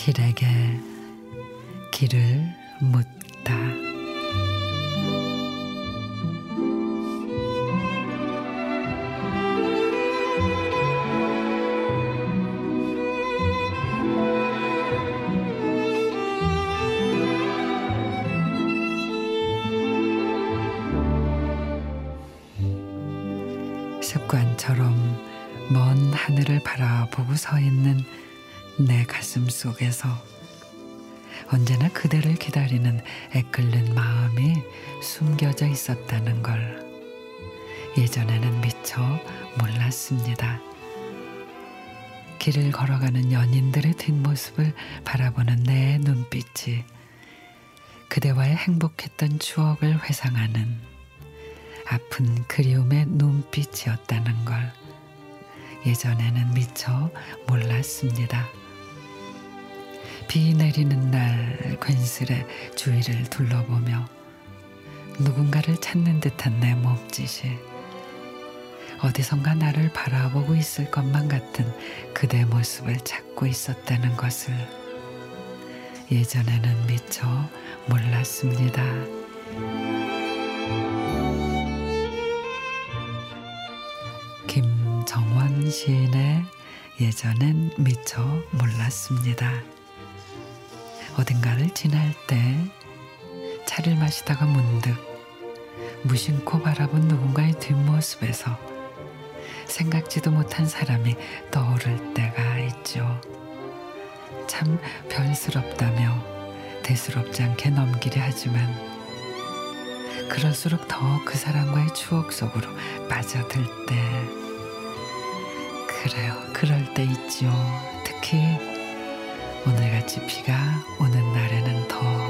길에게 길을 묻다. 습관처럼 먼 하늘을 바라보고 서 있는 내 가슴 속에서 언제나 그대를 기다리는 애끓는 마음이 숨겨져 있었다는 걸 예전에는 미처 몰랐습니다. 길을 걸어가는 연인들의 뒷모습을 바라보는 내 눈빛이 그대와의 행복했던 추억을 회상하는 아픈 그리움의 눈빛이었다는 걸 예전에는 미처 몰랐습니다. 비 내리는 날 괜스레 주위를 둘러보며 누군가를 찾는 듯한 내 몸짓이 어디선가 나를 바라보고 있을 것만 같은 그대 모습을 찾고 있었다는 것을 예전에는 미처 몰랐습니다. 시인의 예전엔 미처 몰랐습니다. 어딘가를 지날 때 차를 마시다가 문득 무심코 바라본 누군가의 뒷모습에서 생각지도 못한 사람이 떠오를 때가 있죠. 참 별스럽다며 대수롭지 않게 넘기려 하지만 그럴수록 더 그 사람과의 추억 속으로 빠져들 때 그래요. 그럴 때 있지요. 특히 오늘같이 비가 오는 날에는 더